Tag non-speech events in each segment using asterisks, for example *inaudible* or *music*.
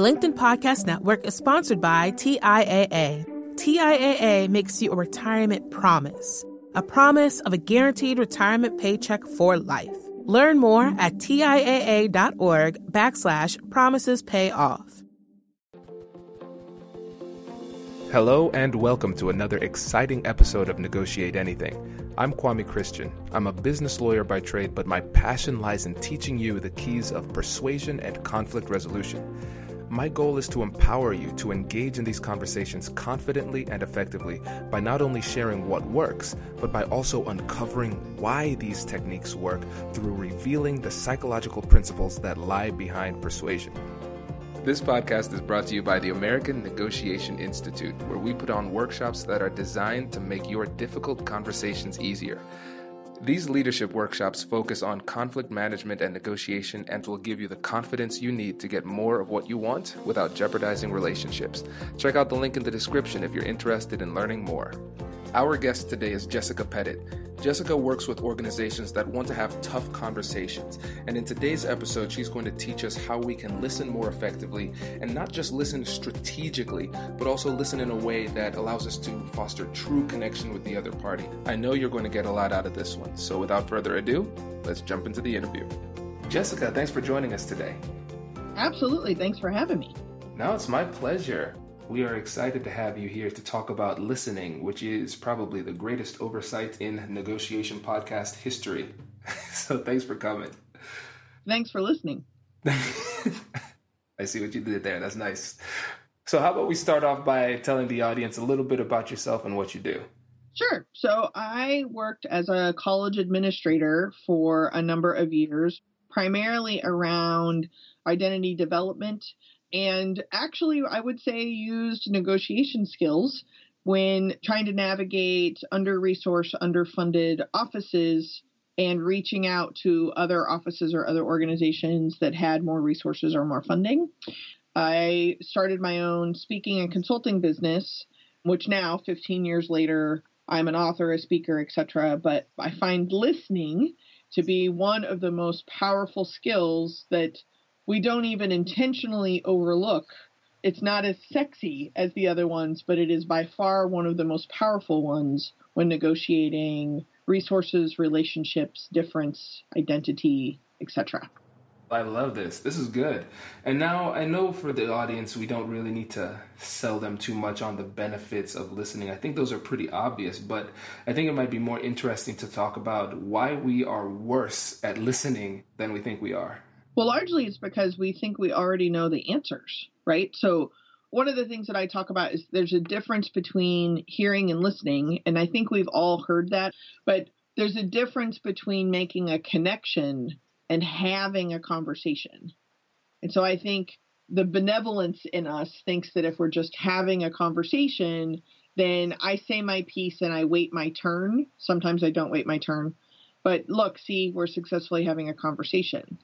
The LinkedIn Podcast Network is sponsored by TIAA. TIAA makes you a retirement promise, a promise of a guaranteed retirement paycheck for life. Learn more at TIAA.org backslash promises pay off. Hello and welcome to another exciting episode of Negotiate Anything. I'm Kwame Christian. I'm a business lawyer by trade, but my passion lies in teaching you the keys of persuasion and conflict resolution. My goal is to empower you to engage in these conversations confidently and effectively by not only sharing what works, but by also uncovering why these techniques work through revealing the psychological principles that lie behind persuasion. This podcast is brought to you by the American Negotiation Institute, where we put on workshops that are designed to make your difficult conversations easier. These leadership workshops focus on conflict management and negotiation and will give you the confidence you need to get more of what you want without jeopardizing relationships. Check out the link in the description if you're interested in learning more. Our guest today is Jessica Pettitt. Jessica works with organizations that want to have tough conversations. And in today's episode, she's going to teach us how we can listen more effectively and not just listen strategically, but also listen in a way that allows us to foster true connection with the other party. I know you're going to get a lot out of this one. So without further ado, let's jump into the interview. Jessica, thanks for joining us today. Absolutely. Thanks for having me. No, it's my pleasure. We are excited to have you here to talk about listening, which is probably the greatest oversight in negotiation podcast history. *laughs* so thanks for coming. Thanks for listening. *laughs* I see what you did there. That's nice. So, how about we start off by telling the audience a little bit about yourself and what you do? Sure. So, I worked as a college administrator for a number of years, primarily around identity development and actually, I would say used negotiation skills when trying to navigate under resourced, underfunded offices and reaching out to other offices or other organizations that had more resources or more funding. I started my own speaking and consulting business, which now, 15 years later, I'm an author, a speaker, etc. But I find listening to be one of the most powerful skills that we don't even intentionally overlook. It's not as sexy as the other ones, but it is by far one of the most powerful ones when negotiating resources, relationships, difference, identity, etc. I love this. This is good. And now I know for the audience, we don't really need to sell them too much on the benefits of listening. I think those are pretty obvious, but I think it might be more interesting to talk about why we are worse at listening than we think we are. Well, largely it's because we think we already know the answers, right? So, one of the things that I talk about is there's a difference between hearing and listening. And I think we've all heard that, but there's a difference between making a connection and having a conversation. And so I think the benevolence in us thinks that if we're just having a conversation, then I say my piece and I wait my turn. Sometimes I don't wait my turn. But look, see, we're successfully having a conversation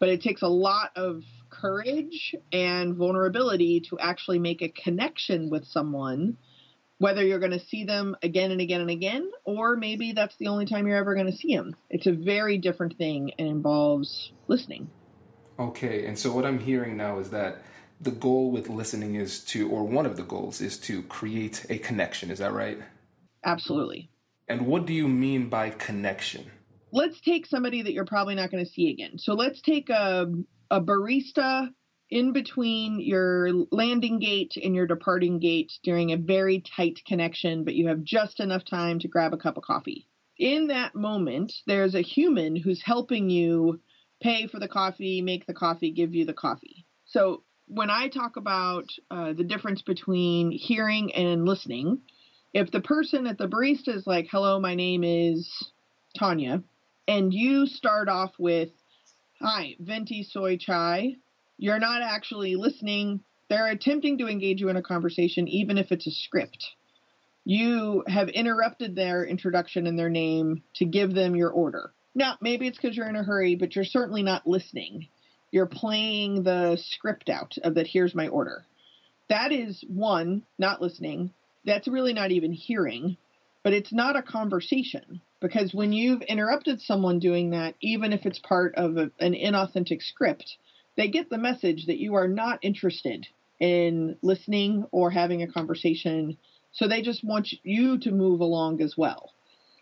but it takes a lot of courage and vulnerability to actually make a connection with someone whether you're going to see them again and again and again or maybe that's the only time you're ever going to see them it's a very different thing and involves listening. Okay and so what i'm hearing now is that the goal with listening is to or one of the goals is to create a connection is that right? Absolutely. And what do you mean by connection? Let's take somebody that you're probably not going to see again. So let's take a, a barista in between your landing gate and your departing gate during a very tight connection, but you have just enough time to grab a cup of coffee. In that moment, there's a human who's helping you pay for the coffee, make the coffee, give you the coffee. So when I talk about uh, the difference between hearing and listening, if the person at the barista is like, hello, my name is Tanya, and you start off with, Hi, venti soy chai, you're not actually listening. They're attempting to engage you in a conversation, even if it's a script. You have interrupted their introduction and their name to give them your order. Now, maybe it's because you're in a hurry, but you're certainly not listening. You're playing the script out of that, here's my order. That is one, not listening. That's really not even hearing, but it's not a conversation because when you've interrupted someone doing that, even if it's part of a, an inauthentic script, they get the message that you are not interested in listening or having a conversation. So they just want you to move along as well.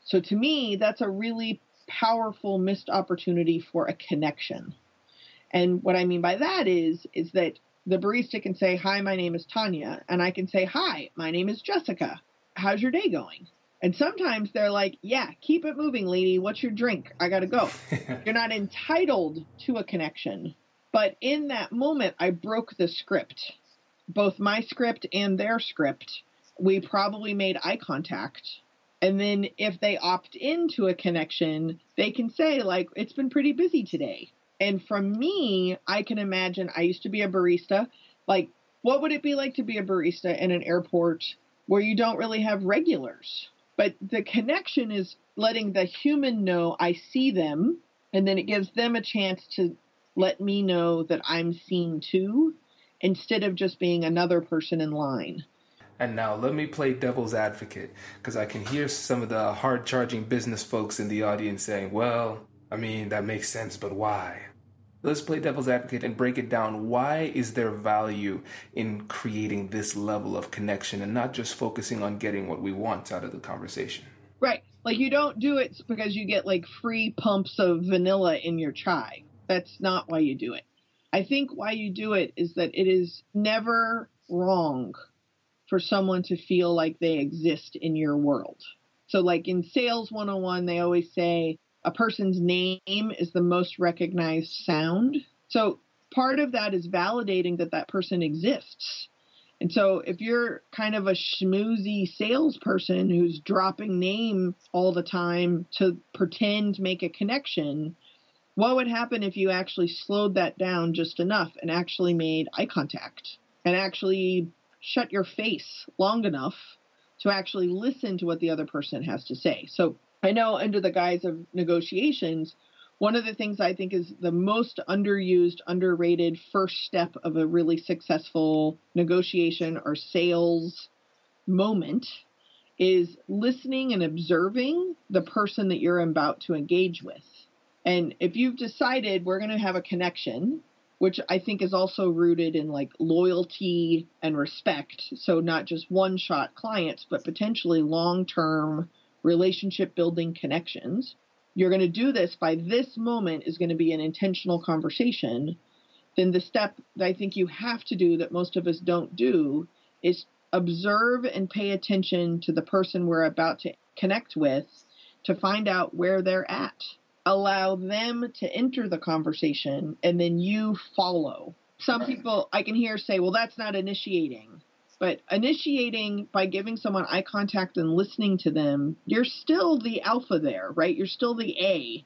So to me, that's a really powerful missed opportunity for a connection. And what I mean by that is is that the barista can say, "Hi, my name is Tanya," and I can say, "Hi, my name is Jessica. How's your day going?" And sometimes they're like, "Yeah, keep it moving, lady. What's your drink? I got to go." *laughs* You're not entitled to a connection. But in that moment, I broke the script. Both my script and their script. We probably made eye contact and then if they opt into a connection, they can say, like, it's been pretty busy today. And from me, I can imagine I used to be a barista. Like, what would it be like to be a barista in an airport where you don't really have regulars? But the connection is letting the human know I see them, and then it gives them a chance to let me know that I'm seen too, instead of just being another person in line. And now let me play devil's advocate because I can hear some of the hard charging business folks in the audience saying, well, I mean, that makes sense, but why? Let's play devil's advocate and break it down. Why is there value in creating this level of connection and not just focusing on getting what we want out of the conversation? Right. Like you don't do it because you get like free pumps of vanilla in your chai. That's not why you do it. I think why you do it is that it is never wrong for someone to feel like they exist in your world. So, like in Sales 101, they always say a person's name is the most recognized sound. So, part of that is validating that that person exists. And so, if you're kind of a schmoozy salesperson who's dropping name all the time to pretend make a connection, what would happen if you actually slowed that down just enough and actually made eye contact and actually shut your face long enough to actually listen to what the other person has to say. So I know under the guise of negotiations, one of the things I think is the most underused, underrated first step of a really successful negotiation or sales moment is listening and observing the person that you're about to engage with. And if you've decided we're going to have a connection, which I think is also rooted in like loyalty and respect. So not just one shot clients, but potentially long term relationship building connections. You're going to do this by this moment is going to be an intentional conversation. Then the step that I think you have to do that most of us don't do is observe and pay attention to the person we're about to connect with to find out where they're at allow them to enter the conversation and then you follow. Some people I can hear say, well, that's not initiating. But initiating by giving someone eye contact and listening to them, you're still the alpha there, right? You're still the A.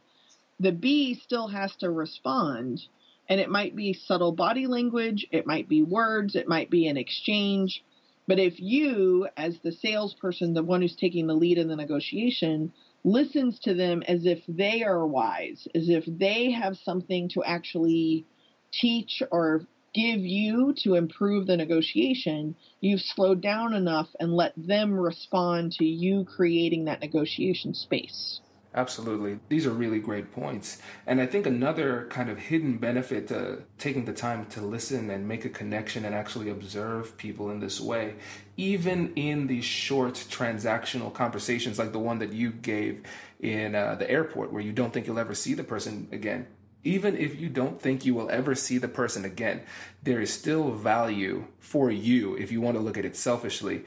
The B still has to respond. And it might be subtle body language, it might be words, it might be an exchange. But if you, as the salesperson, the one who's taking the lead in the negotiation, listens to them as if they are wise, as if they have something to actually teach or give you to improve the negotiation, you've slowed down enough and let them respond to you creating that negotiation space. Absolutely. These are really great points. And I think another kind of hidden benefit to taking the time to listen and make a connection and actually observe people in this way, even in these short transactional conversations like the one that you gave in uh, the airport where you don't think you'll ever see the person again. Even if you don't think you will ever see the person again, there is still value for you, if you want to look at it selfishly,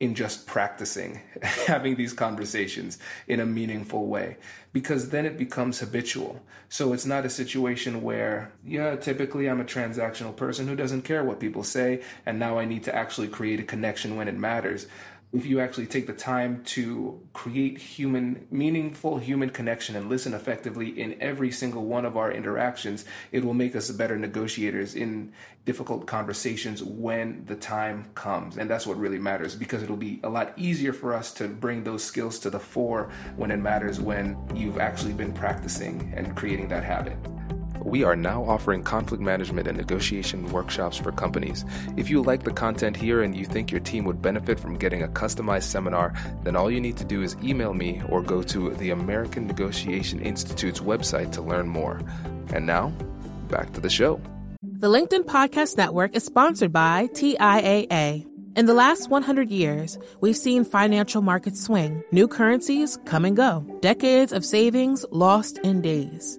in just practicing *laughs* having these conversations in a meaningful way because then it becomes habitual. So it's not a situation where, yeah, typically I'm a transactional person who doesn't care what people say, and now I need to actually create a connection when it matters if you actually take the time to create human, meaningful human connection and listen effectively in every single one of our interactions, it will make us better negotiators in difficult conversations when the time comes. And that's what really matters because it'll be a lot easier for us to bring those skills to the fore when it matters when you've actually been practicing and creating that habit. We are now offering conflict management and negotiation workshops for companies. If you like the content here and you think your team would benefit from getting a customized seminar, then all you need to do is email me or go to the American Negotiation Institute's website to learn more. And now, back to the show. The LinkedIn Podcast Network is sponsored by TIAA. In the last 100 years, we've seen financial markets swing, new currencies come and go, decades of savings lost in days,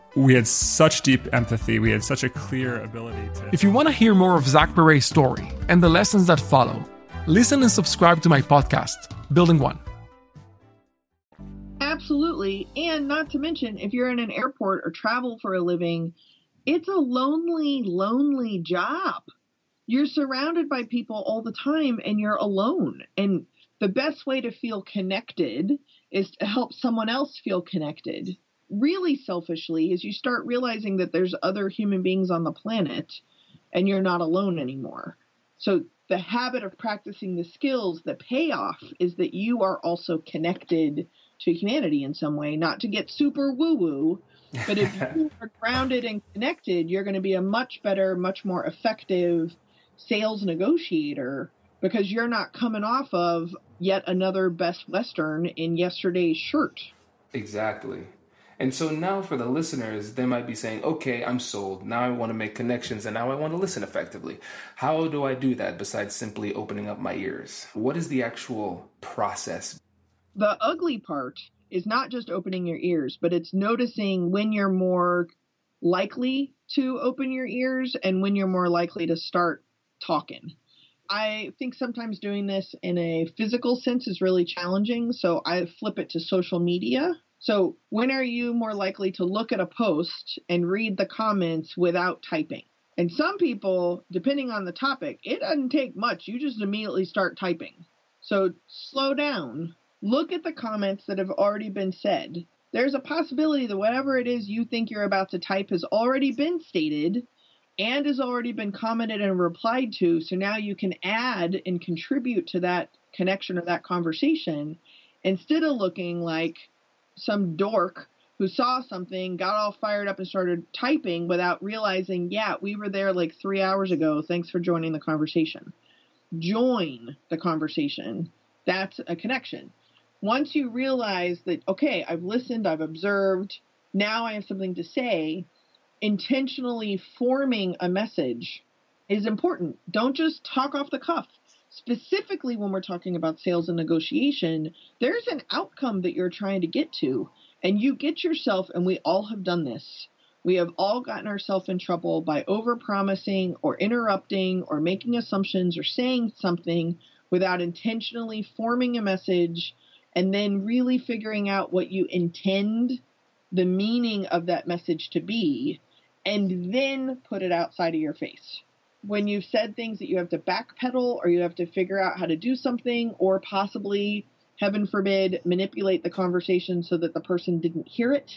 we had such deep empathy. We had such a clear ability to. If you want to hear more of Zach Perret's story and the lessons that follow, listen and subscribe to my podcast, Building One. Absolutely. And not to mention, if you're in an airport or travel for a living, it's a lonely, lonely job. You're surrounded by people all the time and you're alone. And the best way to feel connected is to help someone else feel connected really selfishly is you start realizing that there's other human beings on the planet and you're not alone anymore. So the habit of practicing the skills, the payoff is that you are also connected to humanity in some way, not to get super woo woo, but if *laughs* you are grounded and connected, you're going to be a much better, much more effective sales negotiator because you're not coming off of yet another Best Western in yesterday's shirt. Exactly. And so now for the listeners, they might be saying, okay, I'm sold. Now I want to make connections and now I want to listen effectively. How do I do that besides simply opening up my ears? What is the actual process? The ugly part is not just opening your ears, but it's noticing when you're more likely to open your ears and when you're more likely to start talking. I think sometimes doing this in a physical sense is really challenging, so I flip it to social media so, when are you more likely to look at a post and read the comments without typing? And some people, depending on the topic, it doesn't take much. You just immediately start typing. So, slow down. Look at the comments that have already been said. There's a possibility that whatever it is you think you're about to type has already been stated and has already been commented and replied to. So now you can add and contribute to that connection or that conversation instead of looking like some dork who saw something, got all fired up and started typing without realizing, yeah, we were there like three hours ago. Thanks for joining the conversation. Join the conversation. That's a connection. Once you realize that, okay, I've listened, I've observed, now I have something to say, intentionally forming a message is important. Don't just talk off the cuff specifically when we're talking about sales and negotiation, there's an outcome that you're trying to get to. And you get yourself, and we all have done this. We have all gotten ourselves in trouble by overpromising or interrupting or making assumptions or saying something without intentionally forming a message and then really figuring out what you intend the meaning of that message to be and then put it outside of your face when you've said things that you have to backpedal or you have to figure out how to do something or possibly heaven forbid manipulate the conversation so that the person didn't hear it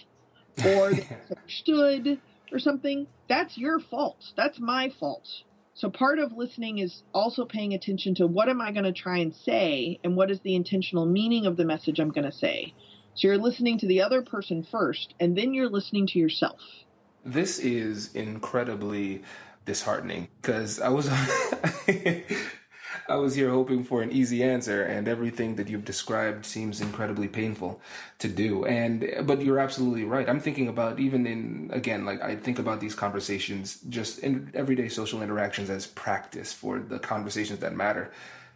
or *laughs* understood or something that's your fault. That's my fault. So part of listening is also paying attention to what am i going to try and say and what is the intentional meaning of the message i'm going to say. So you're listening to the other person first and then you're listening to yourself. This is incredibly disheartening because I was *laughs* I was here hoping for an easy answer and everything that you've described seems incredibly painful to do. And but you're absolutely right. I'm thinking about even in again like I think about these conversations just in everyday social interactions as practice for the conversations that matter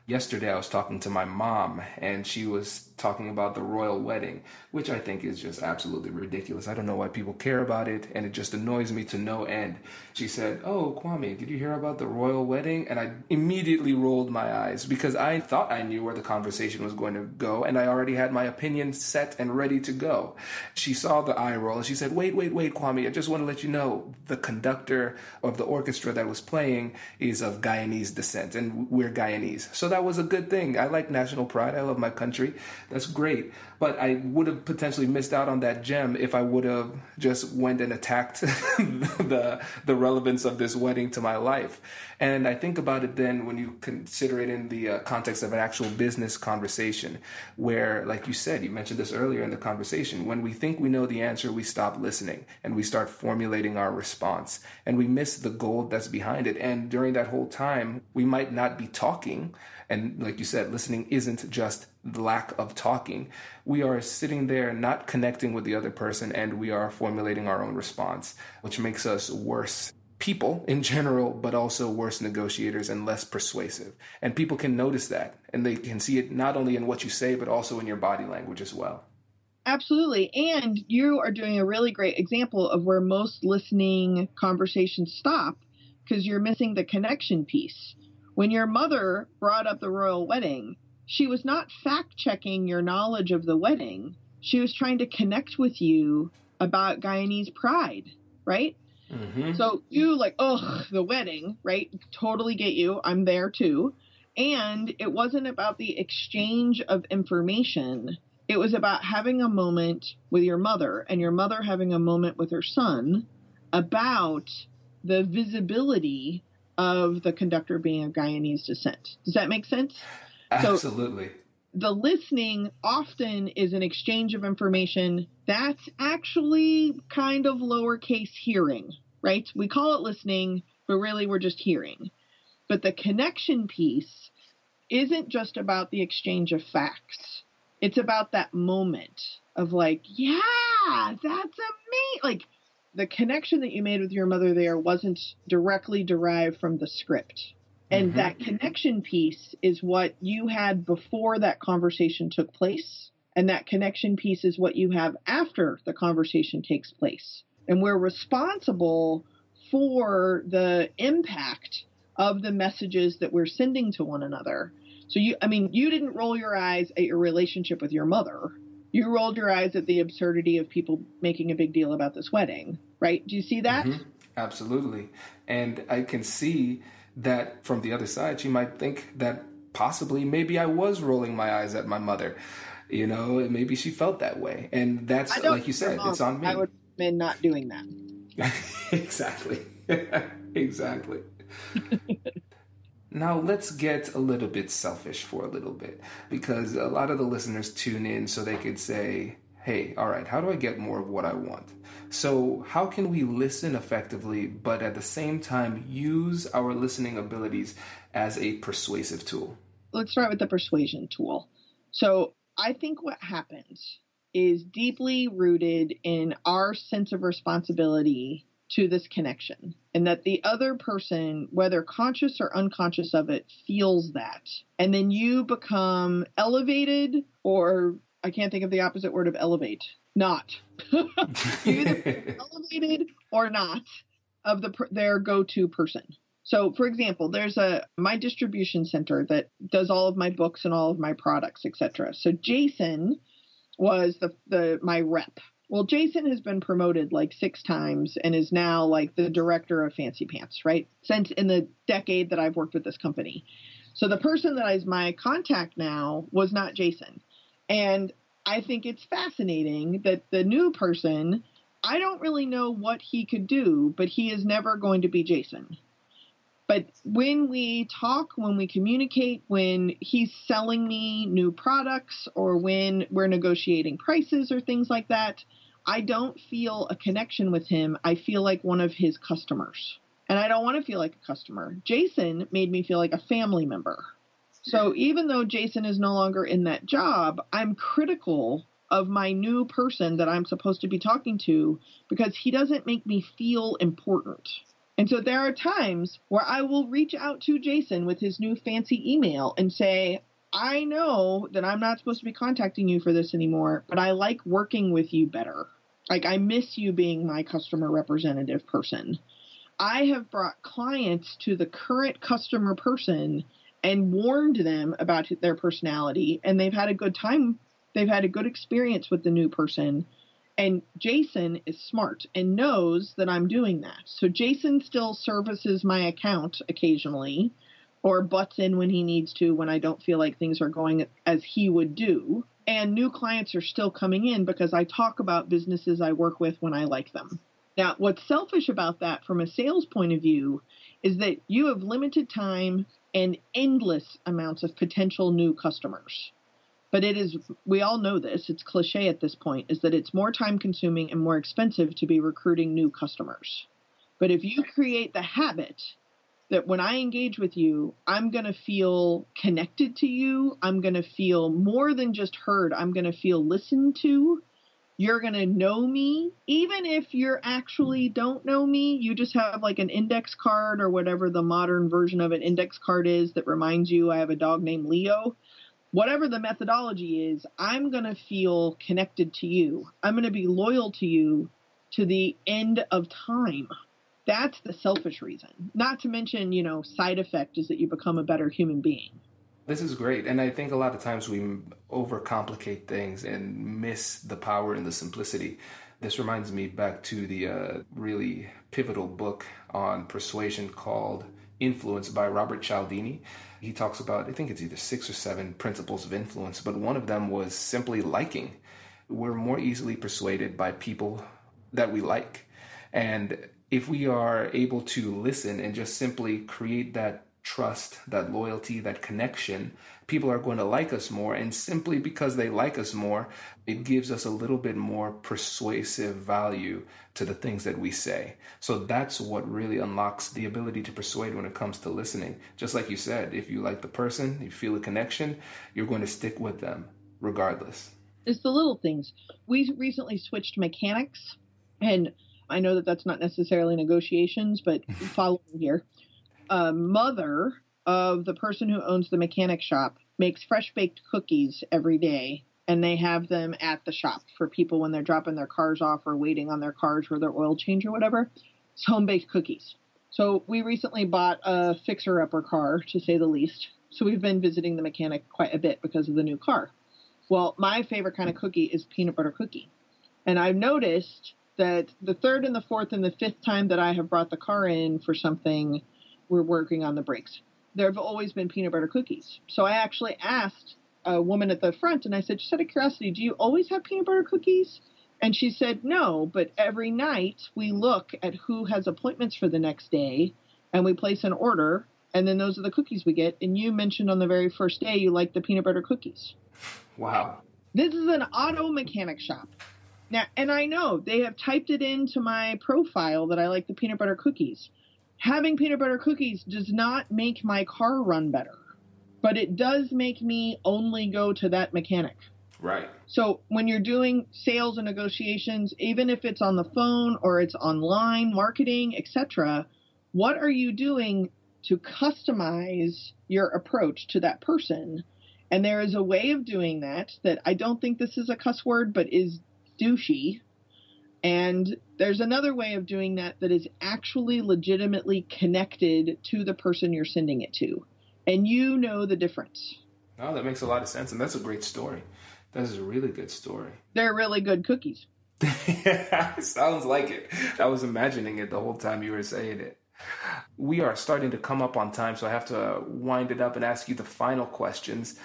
Yesterday, I was talking to my mom, and she was talking about the royal wedding, which I think is just absolutely ridiculous. I don't know why people care about it, and it just annoys me to no end. She said, Oh, Kwame, did you hear about the royal wedding? And I immediately rolled my eyes because I thought I knew where the conversation was going to go, and I already had my opinion set and ready to go. She saw the eye roll, and she said, Wait, wait, wait, Kwame, I just want to let you know the conductor of the orchestra that was playing is of Guyanese descent, and we're Guyanese. So that that was a good thing. I like national pride. I love my country. That's great. But I would have potentially missed out on that gem if I would have just went and attacked *laughs* the the relevance of this wedding to my life. And I think about it then when you consider it in the uh, context of an actual business conversation, where, like you said, you mentioned this earlier in the conversation, when we think we know the answer, we stop listening and we start formulating our response and we miss the gold that's behind it. And during that whole time, we might not be talking and like you said, listening isn't just lack of talking. We are sitting there not connecting with the other person and we are formulating our own response, which makes us worse people in general, but also worse negotiators and less persuasive. And people can notice that and they can see it not only in what you say, but also in your body language as well. Absolutely. And you are doing a really great example of where most listening conversations stop because you're missing the connection piece. When your mother brought up the royal wedding, she was not fact checking your knowledge of the wedding. She was trying to connect with you about Guyanese pride, right? Mm-hmm. So you like, oh, the wedding, right? Totally get you. I'm there too. And it wasn't about the exchange of information. It was about having a moment with your mother and your mother having a moment with her son about the visibility of the conductor being of Guyanese descent. Does that make sense? Absolutely. So the listening often is an exchange of information that's actually kind of lowercase hearing, right? We call it listening, but really we're just hearing. But the connection piece isn't just about the exchange of facts. It's about that moment of like, yeah, that's amazing. Like the connection that you made with your mother there wasn't directly derived from the script. And mm-hmm. that connection piece is what you had before that conversation took place. And that connection piece is what you have after the conversation takes place. And we're responsible for the impact of the messages that we're sending to one another. So you I mean you didn't roll your eyes at your relationship with your mother. You rolled your eyes at the absurdity of people making a big deal about this wedding right? Do you see that? Mm-hmm. Absolutely. And I can see that from the other side, she might think that possibly maybe I was rolling my eyes at my mother. You know, maybe she felt that way. And that's, like you said, it's on me. I would recommend not doing that. *laughs* exactly. *laughs* exactly. *laughs* Now, let's get a little bit selfish for a little bit because a lot of the listeners tune in so they could say, hey, all right, how do I get more of what I want? So, how can we listen effectively, but at the same time use our listening abilities as a persuasive tool? Let's start with the persuasion tool. So, I think what happens is deeply rooted in our sense of responsibility to this connection, and that the other person, whether conscious or unconscious of it, feels that. And then you become elevated, or I can't think of the opposite word of elevate not. *laughs* either *laughs* elevated or not of the their go-to person. So, for example, there's a my distribution center that does all of my books and all of my products, etc. So Jason was the the my rep. Well, Jason has been promoted like six times and is now like the director of Fancy Pants, right? Since in the decade that I've worked with this company. So the person that is my contact now was not Jason. And I think it's fascinating that the new person, I don't really know what he could do, but he is never going to be Jason. But when we talk, when we communicate, when he's selling me new products or when we're negotiating prices or things like that, I don't feel a connection with him. I feel like one of his customers. And I don't want to feel like a customer. Jason made me feel like a family member. So even though Jason is no longer in that job, I'm critical of my new person that I'm supposed to be talking to because he doesn't make me feel important. And so there are times where I will reach out to Jason with his new fancy email and say, I know that I'm not supposed to be contacting you for this anymore, but I like working with you better. Like, I miss you being my customer representative person. I have brought clients to the current customer person and warned them about their personality, and they've had a good time. They've had a good experience with the new person. And Jason is smart and knows that I'm doing that. So Jason still services my account occasionally or butts in when he needs to when I don't feel like things are going as he would do. And new clients are still coming in because I talk about businesses I work with when I like them. Now, what's selfish about that from a sales point of view is that you have limited time and endless amounts of potential new customers. But it is, we all know this, it's cliche at this point, is that it's more time consuming and more expensive to be recruiting new customers. But if you create the habit that when I engage with you, I'm going to feel connected to you. I'm going to feel more than just heard. I'm going to feel listened to. You're going to know me. Even if you actually don't know me, you just have like an index card or whatever the modern version of an index card is that reminds you I have a dog named Leo. Whatever the methodology is, I'm going to feel connected to you. I'm going to be loyal to you to the end of time. That's the selfish reason. Not to mention, you know, side effect is that you become a better human being. This is great. And I think a lot of times we overcomplicate things and miss the power and the simplicity. This reminds me back to the uh, really pivotal book on persuasion called Influence by Robert Cialdini. He talks about, I think it's either six or seven principles of influence, but one of them was simply liking. We're more easily persuaded by people that we like. And if we are able to listen and just simply create that trust, that loyalty, that connection, people are going to like us more. And simply because they like us more, it gives us a little bit more persuasive value to the things that we say. So that's what really unlocks the ability to persuade when it comes to listening. Just like you said, if you like the person, you feel a connection, you're going to stick with them regardless. It's the little things. We recently switched mechanics and I know that that's not necessarily negotiations, but following here, a mother of the person who owns the mechanic shop makes fresh baked cookies every day, and they have them at the shop for people when they're dropping their cars off or waiting on their cars for their oil change or whatever. It's home baked cookies. So we recently bought a fixer upper car, to say the least. So we've been visiting the mechanic quite a bit because of the new car. Well, my favorite kind of cookie is peanut butter cookie. And I've noticed that the third and the fourth and the fifth time that I have brought the car in for something, we're working on the brakes. There have always been peanut butter cookies. So I actually asked a woman at the front and I said, just out of curiosity, do you always have peanut butter cookies? And she said, no, but every night we look at who has appointments for the next day and we place an order. And then those are the cookies we get. And you mentioned on the very first day you like the peanut butter cookies. Wow. This is an auto mechanic shop. Now, and I know they have typed it into my profile that I like the peanut butter cookies. Having peanut butter cookies does not make my car run better, but it does make me only go to that mechanic. Right. So when you're doing sales and negotiations, even if it's on the phone or it's online marketing, etc., what are you doing to customize your approach to that person? And there is a way of doing that that I don't think this is a cuss word, but is douchey. And there's another way of doing that that is actually legitimately connected to the person you're sending it to. And you know the difference. Oh, that makes a lot of sense. And that's a great story. That is a really good story. *laughs* They're really good cookies. yeah, sounds like it. I was imagining it the whole time you were saying it. We are starting to come up on time, so I have to wind it up and ask you the final questions.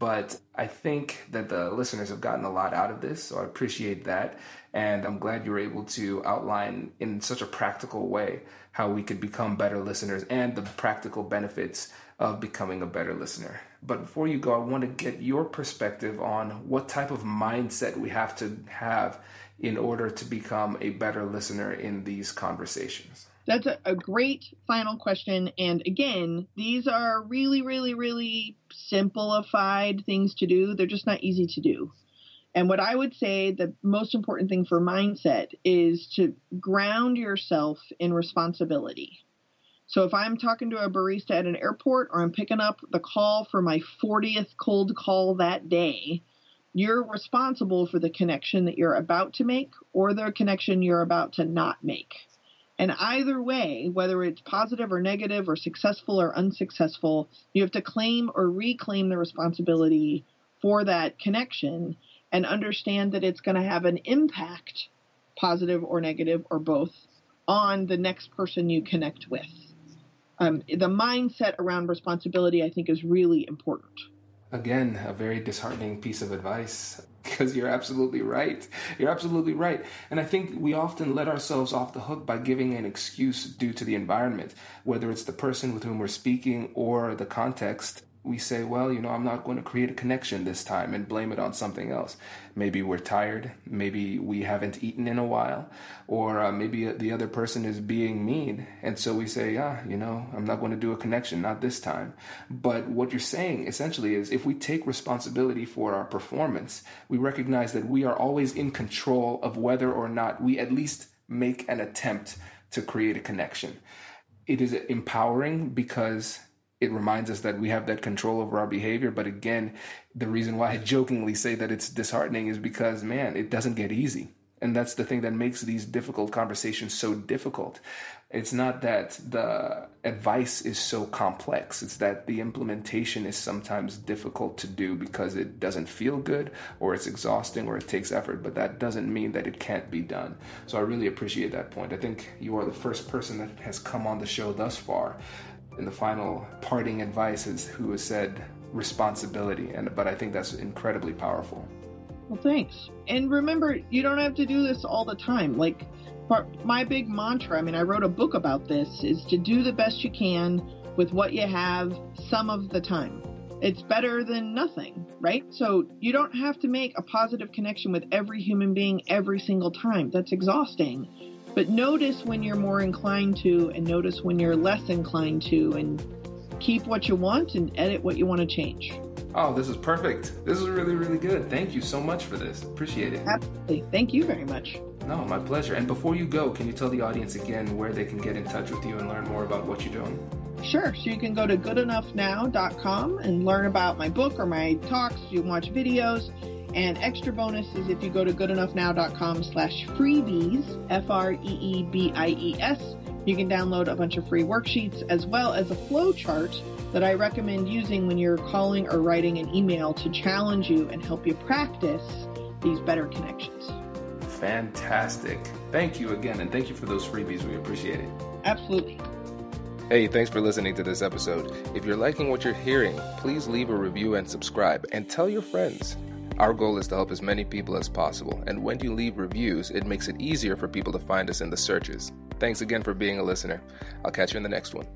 But I think that the listeners have gotten a lot out of this, so I appreciate that. And I'm glad you were able to outline in such a practical way how we could become better listeners and the practical benefits of becoming a better listener. But before you go, I want to get your perspective on what type of mindset we have to have in order to become a better listener in these conversations. That's a, a, great final question. And again, these are really, really, really simplified things to do. They're just not easy to do. And what I would say the most important thing for mindset is to ground yourself in responsibility. So if I'm talking to a barista at an airport or I'm picking up the call for my 40th cold call that day, you're responsible for the connection that you're about to make or the connection you're about to not make. And either way, whether it's positive or negative or successful or unsuccessful, you have to claim or reclaim the responsibility for that connection and understand that it's going to have an impact, positive or negative or both, on the next person you connect with. Um, the mindset around responsibility, I think, is really important. Again, a very disheartening piece of advice *laughs* because you're absolutely right. You're absolutely right. And I think we often let ourselves off the hook by giving an excuse due to the environment, whether it's the person with whom we're speaking or the context we say, well, you know, I'm not going to create a connection this time and blame it on something else. Maybe we're tired. Maybe we haven't eaten in a while. Or uh, maybe the other person is being mean. And so we say, yeah, you know, I'm not going to do a connection, not this time. But what you're saying essentially is if we take responsibility for our performance, we recognize that we are always in control of whether or not we at least make an attempt to create a connection. It is empowering because it reminds us that we have that control over our behavior. But again, the reason why I jokingly say that it's disheartening is because, man, it doesn't get easy. And that's the thing that makes these difficult conversations so difficult. It's not that the advice is so complex, it's that the implementation is sometimes difficult to do because it doesn't feel good or it's exhausting or it takes effort, but that doesn't mean that it can't be done. So I really appreciate that point. I think you are the first person that has come on the show thus far in the final parting advice is who has said responsibility and but i think that's incredibly powerful. Well thanks. And remember you don't have to do this all the time. Like my big mantra i mean i wrote a book about this is to do the best you can with what you have some of the time. It's better than nothing right? So you don't have to make a positive connection with every human being every single time. That's exhausting but notice when you're more inclined to, and notice when you're less inclined to, and keep what you want and edit what you want to change. Oh, this is perfect. This is really, really good. Thank you so much for this. Appreciate it. Absolutely. Thank you very much. No, my pleasure. And before you go, can you tell the audience again where they can get in touch with you and learn more about what you're doing? Sure. So you can go to goodenoughnow.com and learn about my book or my talks. You can watch videos. And extra bonus is if you go to goodenoughnow.com slash freebies, F-R-E-E-B-I-E-S, you can download a bunch of free worksheets as well as a flow chart that I recommend using when you're calling or writing an email to challenge you and help you practice these better connections. Fantastic. Thank you again, and thank you for those freebies. We appreciate it. Absolutely. Hey, thanks for listening to this episode. If you're liking what you're hearing, please leave a review and subscribe, and tell your friends. Our goal is to help as many people as possible, and when you leave reviews, it makes it easier for people to find us in the searches. Thanks again for being a listener. I'll catch you in the next one.